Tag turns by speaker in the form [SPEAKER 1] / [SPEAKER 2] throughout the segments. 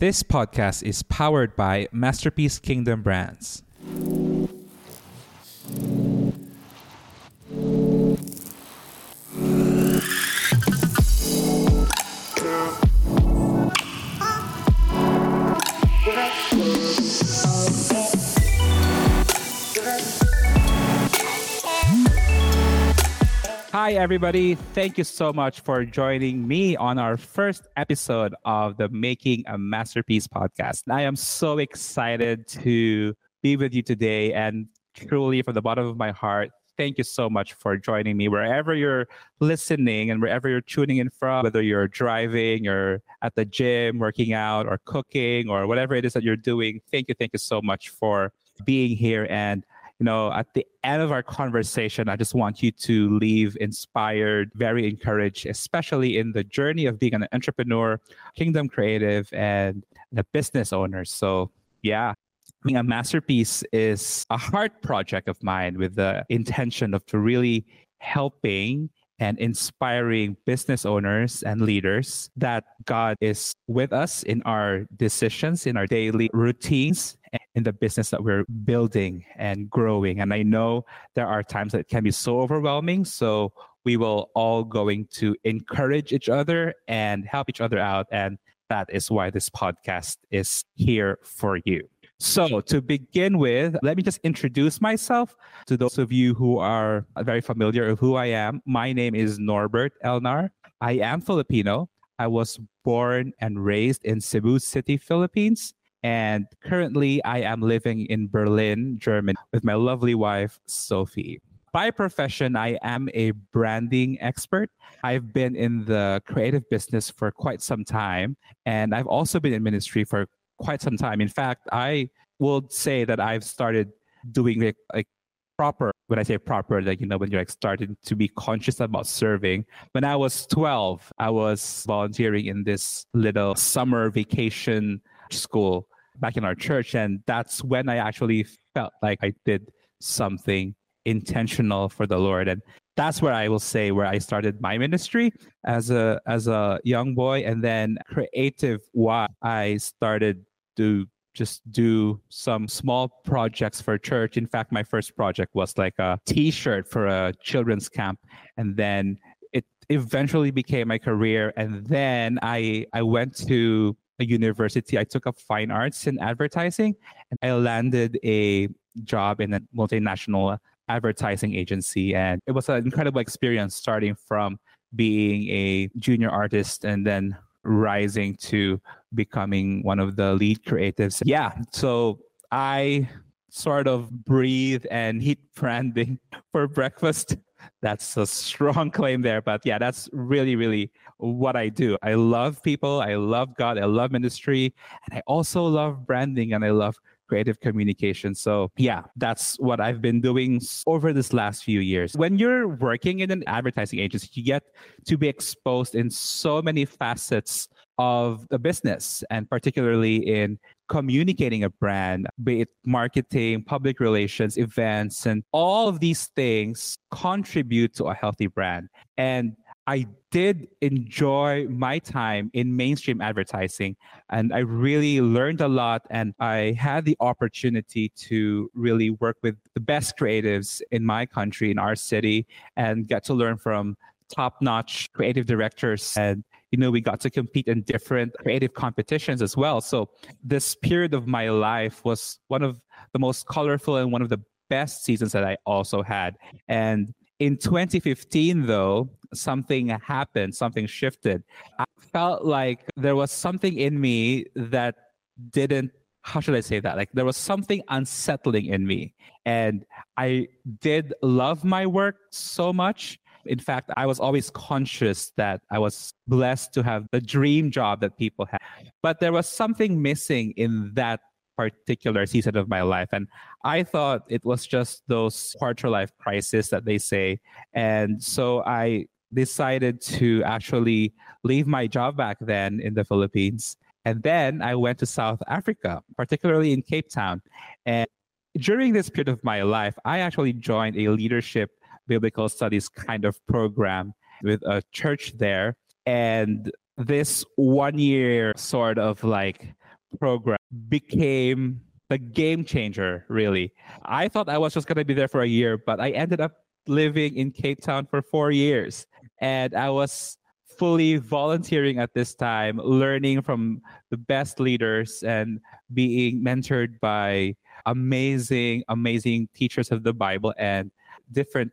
[SPEAKER 1] This podcast is powered by Masterpiece Kingdom Brands. Everybody. Thank you so much for joining me on our first episode of the Making a Masterpiece podcast. I am so excited to be with you today and truly from the bottom of my heart, thank you so much for joining me wherever you're listening and wherever you're tuning in from, whether you're driving or at the gym, working out or cooking or whatever it is that you're doing. Thank you. Thank you so much for being here and you know, at the end of our conversation, I just want you to leave inspired, very encouraged, especially in the journey of being an entrepreneur, kingdom creative, and a business owner. So, yeah, I mean, a masterpiece is a heart project of mine with the intention of to really helping and inspiring business owners and leaders that God is with us in our decisions, in our daily routines, in the business that we're building and growing. And I know there are times that can be so overwhelming. So we will all going to encourage each other and help each other out. And that is why this podcast is here for you. So, to begin with, let me just introduce myself to those of you who are very familiar of who I am. My name is Norbert Elnar. I am Filipino. I was born and raised in Cebu City, Philippines. And currently, I am living in Berlin, Germany, with my lovely wife, Sophie. By profession, I am a branding expert. I've been in the creative business for quite some time, and I've also been in ministry for quite some time. In fact, I will say that I've started doing like, like proper when i say proper like you know when you're like starting to be conscious about serving when i was 12 i was volunteering in this little summer vacation school back in our church. And that's when I actually felt like I did something intentional for the Lord. And that's where I will say where I started my ministry as a as a young boy. And then creative why I started to just do some small projects for church. In fact, my first project was like a t-shirt for a children's camp. And then it eventually became my career. And then I I went to a university, I took up fine arts in advertising and I landed a job in a multinational advertising agency. And it was an incredible experience starting from being a junior artist and then rising to becoming one of the lead creatives. Yeah. So I sort of breathe and eat branding for breakfast. That's a strong claim there. But yeah, that's really, really what I do. I love people, I love God, I love ministry, and I also love branding and I love creative communication. So, yeah, that's what I've been doing over this last few years. When you're working in an advertising agency, you get to be exposed in so many facets of the business and particularly in communicating a brand, be it marketing, public relations, events, and all of these things contribute to a healthy brand. And I did enjoy my time in mainstream advertising and I really learned a lot and I had the opportunity to really work with the best creatives in my country, in our city, and get to learn from top notch creative directors. And, you know, we got to compete in different creative competitions as well. So this period of my life was one of the most colorful and one of the best seasons that I also had. And in 2015, though, something happened, something shifted. I felt like there was something in me that didn't, how should I say that? Like there was something unsettling in me. And I did love my work so much. In fact, I was always conscious that I was blessed to have the dream job that people have. But there was something missing in that particular season of my life. And I thought it was just those quarter life crisis that they say. And so I decided to actually leave my job back then in the Philippines. And then I went to South Africa, particularly in Cape Town. And during this period of my life, I actually joined a leadership biblical studies kind of program with a church there. And this one year sort of like program became the game changer, really. I thought I was just going to be there for a year, but I ended up living in Cape Town for four years. And I was fully volunteering at this time, learning from the best leaders and being mentored by amazing, amazing teachers of the Bible and different, different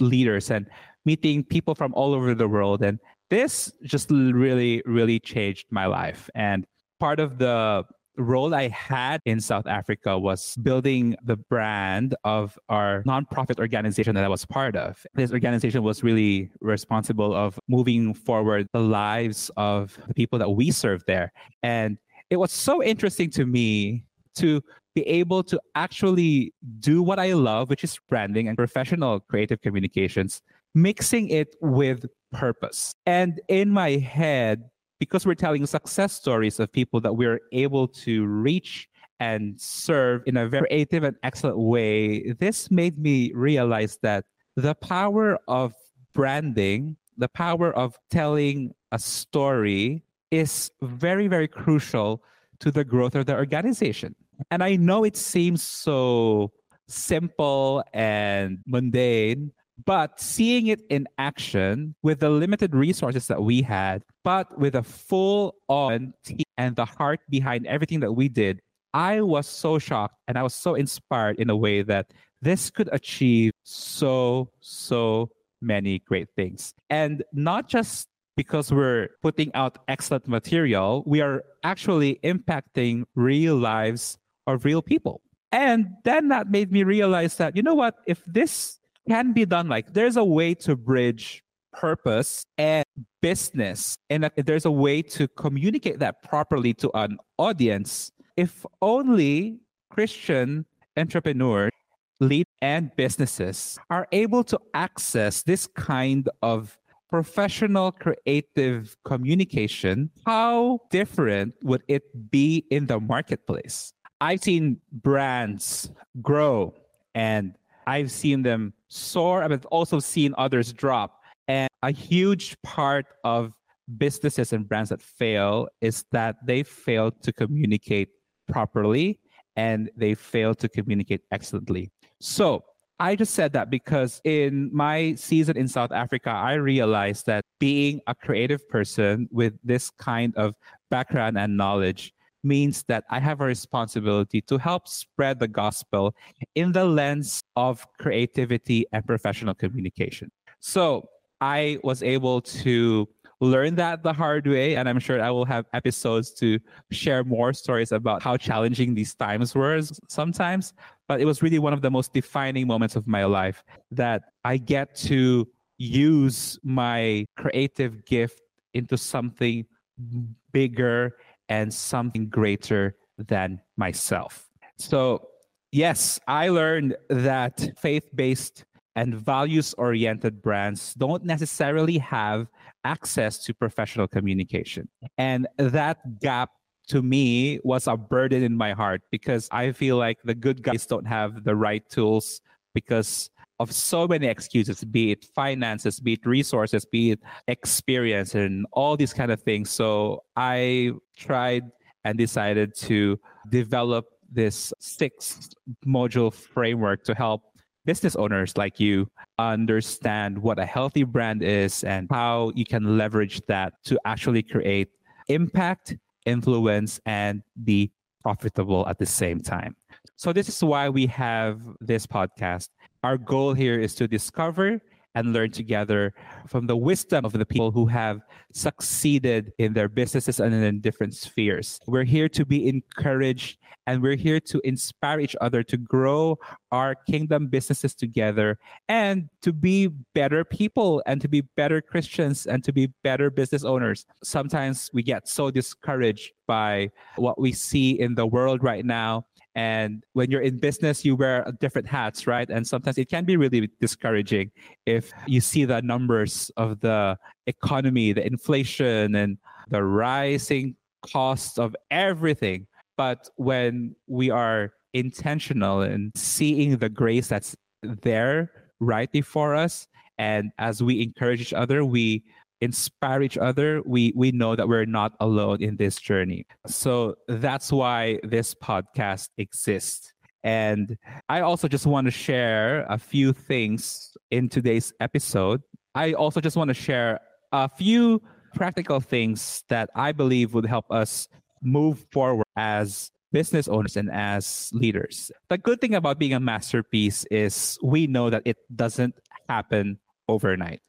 [SPEAKER 1] leaders and meeting people from all over the world. And this just really, really changed my life. And part of the role I had in South Africa was building the brand of our nonprofit organization that I was part of. This organization was really responsible of moving forward the lives of the people that we serve there. And it was so interesting to me to be able to actually do what I love, which is branding and professional creative communications, mixing it with purpose. And in my head, because we're telling success stories of people that we're able to reach and serve in a very creative and excellent way, this made me realize that the power of branding, the power of telling a story is very, very crucial to the growth of the organization. And I know it seems so simple and mundane, but seeing it in action with the limited resources that we had, but with a full on team and the heart behind everything that we did, I was so shocked and I was so inspired in a way that this could achieve so, so many great things. And not just because we're putting out excellent material, we are actually impacting real lives of real people. And then that made me realize that, you know what, if this can be done like there's a way to bridge purpose and business and there's a way to communicate that properly to an audience. If only christian entrepreneurs lead and businesses are able to access this kind of professional creative communication how different would it be in the marketplace i've seen brands grow and I've seen them soar, but also seen others drop. And a huge part of businesses and brands that fail is that they fail to communicate properly and they fail to communicate excellently. So I just said that because in my season in South Africa, I realized that being a creative person with this kind of background and knowledge means that I have a responsibility to help spread the gospel in the lens of creativity and professional communication. So I was able to learn that the hard way, and I'm sure I will have episodes to share more stories about how challenging these times were sometimes. But it was really one of the most defining moments of my life that I get to use my creative gift into something bigger and something greater than myself. So, yes, I learned that faith based and values oriented brands don't necessarily have access to professional communication. And that gap to me was a burden in my heart because I feel like the good guys don't have the right tools because of so many excuses, be it finances, be it resources, be it experience, and all these kind of things. So I tried and decided to develop this six module framework to help business owners like you understand what a healthy brand is and how you can leverage that to actually create impact, influence, and be profitable at the same time. So, this is why we have this podcast our goal here is to discover and learn together from the wisdom of the people who have succeeded in their businesses and in different spheres. We're here to be encouraged and we're here to inspire each other to grow our kingdom businesses together and to be better people and to be better Christians and to be better business owners. Sometimes we get so discouraged by what we see in the world right now and when you're in business, you wear different hats, right? And sometimes it can be really discouraging if you see the numbers of the economy, the inflation, and the rising costs of everything. But when we are intentional in seeing the grace that's there right before us, and as we encourage each other, we inspire each other, we we know that we're not alone in this journey. So that's why this podcast exists. And I also just want to share a few things in today's episode. I also just want to share a few practical things that I believe would help us move forward as business owners and as leaders. The good thing about being a masterpiece is we know that it doesn't happen overnight.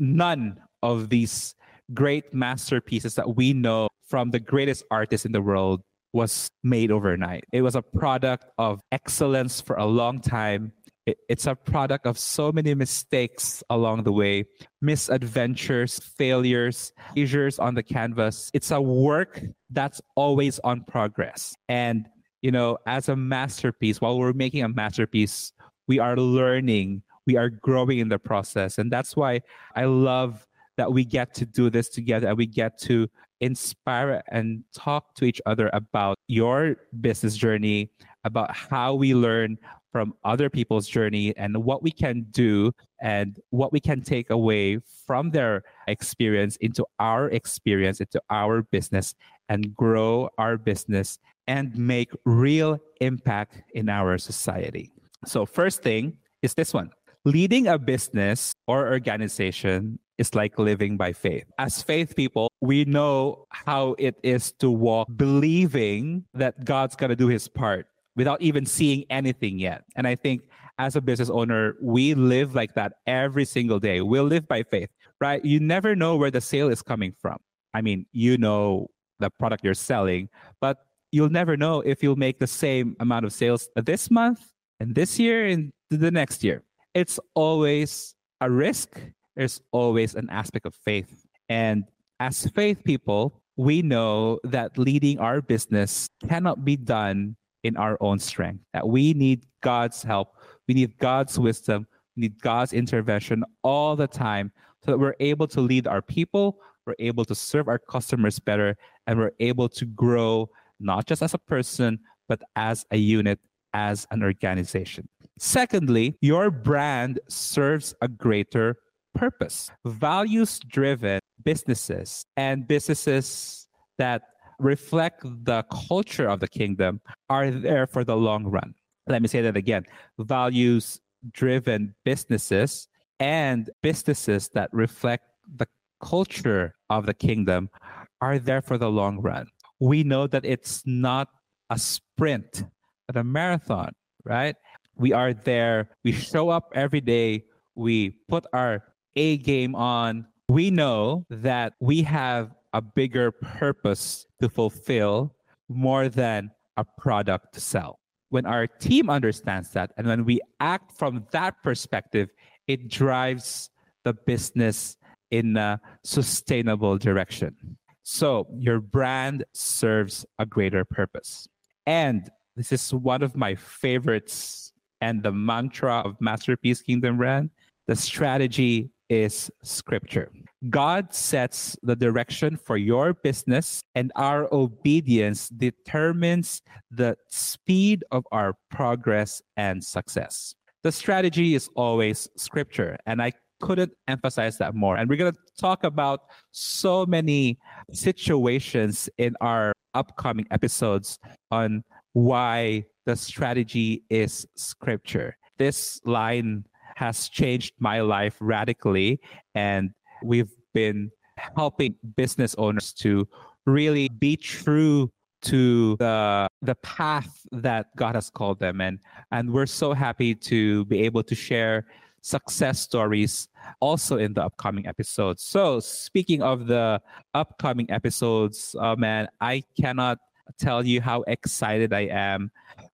[SPEAKER 1] None of these great masterpieces that we know from the greatest artists in the world was made overnight. It was a product of excellence for a long time. it's a product of so many mistakes along the way, misadventures, failures, seizures on the canvas. It's a work that's always on progress. And, you know, as a masterpiece, while we're making a masterpiece, we are learning, we are growing in the process. And that's why I love that we get to do this together and we get to inspire and talk to each other about your business journey, about how we learn from other people's journey and what we can do and what we can take away from their experience into our experience, into our business, and grow our business and make real impact in our society. So, first thing is this one leading a business or organization is like living by faith. As faith people, we know how it is to walk believing that God's going to do his part without even seeing anything yet. And I think as a business owner, we live like that every single day. we'll live by faith, right? You never know where the sale is coming from. I mean, you know the product you're selling, but you'll never know if you'll make the same amount of sales this month and this year and the next year. It's always a risk there's always an aspect of faith. And as faith people, we know that leading our business cannot be done in our own strength, that we need God's help, we need God's wisdom, we need God's intervention all the time so that we're able to lead our people, we're able to serve our customers better, and we're able to grow not just as a person, but as a unit, as an organization. Secondly, your brand serves a greater purpose. Values driven businesses and businesses that reflect the culture of the kingdom are there for the long run. Let me say that again. Values driven businesses and businesses that reflect the culture of the kingdom are there for the long run. We know that it's not a sprint, but a marathon, right? We are there. We show up every day. We put our a game on, we know that we have a bigger purpose to fulfill more than a product to sell. When our team understands that and when we act from that perspective, it drives the business in a sustainable direction. So your brand serves a greater purpose. And this is one of my favorites and the mantra of Masterpiece Kingdom Brand. The strategy is scripture. God sets the direction for your business, and our obedience determines the speed of our progress and success. The strategy is always scripture, and I couldn't emphasize that more. And we're going to talk about so many situations in our upcoming episodes on why the strategy is scripture. This line has changed my life radically. And we've been helping business owners to really be true to the the path that God has called them and and we're so happy to be able to share success stories also in the upcoming episodes. So speaking of the upcoming episodes, uh, man, I cannot tell you how excited I am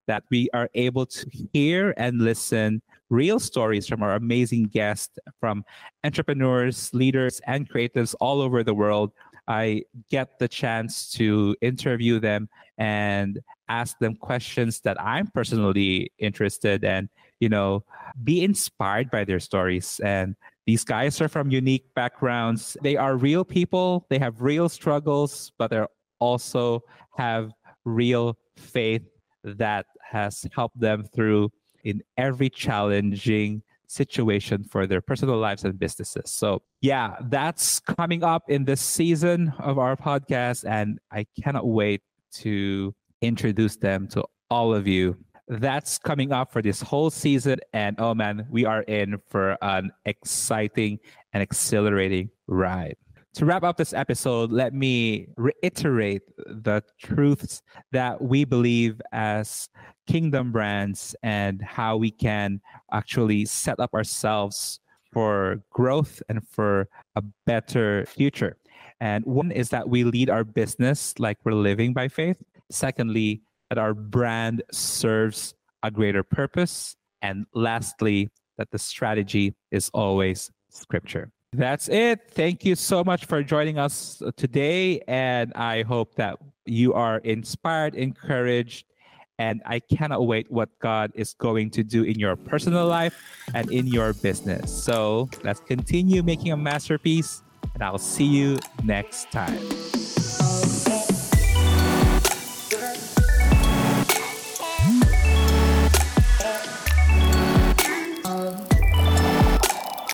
[SPEAKER 1] that we are able to hear and listen real stories from our amazing guests from entrepreneurs, leaders, and creatives all over the world. I get the chance to interview them and ask them questions that I'm personally interested in, you know, be inspired by their stories. And these guys are from unique backgrounds. They are real people, they have real struggles, but they also have real faith that has helped them through in every challenging situation for their personal lives and businesses. So, yeah, that's coming up in this season of our podcast. And I cannot wait to introduce them to all of you. That's coming up for this whole season. And oh man, we are in for an exciting and exhilarating ride. To wrap up this episode, let me reiterate the truths that we believe as kingdom brands and how we can actually set up ourselves for growth and for a better future. And one is that we lead our business like we're living by faith. Secondly, that our brand serves a greater purpose. And lastly, that the strategy is always scripture. That's it. Thank you so much for joining us today. And I hope that you are inspired, encouraged, and I cannot wait what God is going to do in your personal life and in your business. So let's continue making a masterpiece, and I'll see you next time.